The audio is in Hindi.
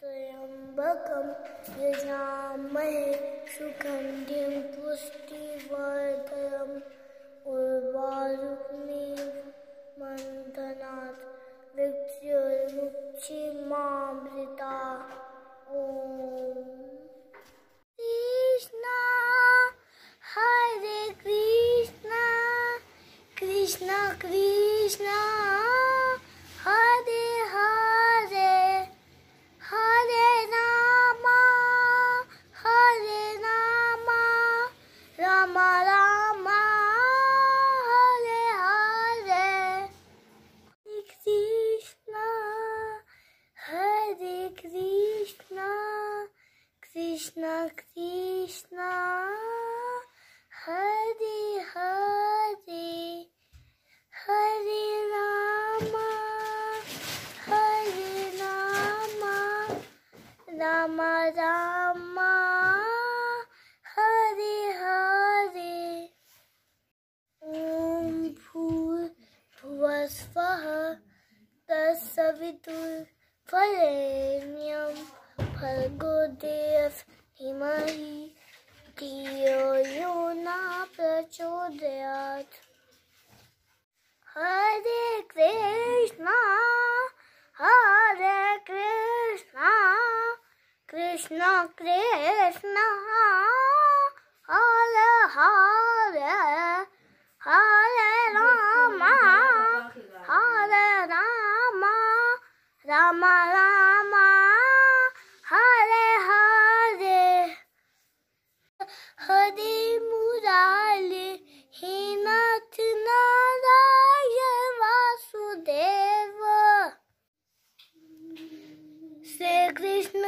त्र्यम्बकं यजामहे सुगन्धिं पुष्टिवर्धनम् उर्वारुकमिव मन्दनात् मृत्युर्मुक्षिमामृता ॐ हरे राम हरे राम राम राम हरे हरे। ॐ भूर्भुवस्वः तत्सवितुर्वरेण्यं भर्गो देव धीमहि Krishna, Krishna, Hare Hare, Hare Rama, Hare Rama, Rama Rama, Hare Hare. Hare Murali, Hinath Naraya Vasudeva. Say Krishna.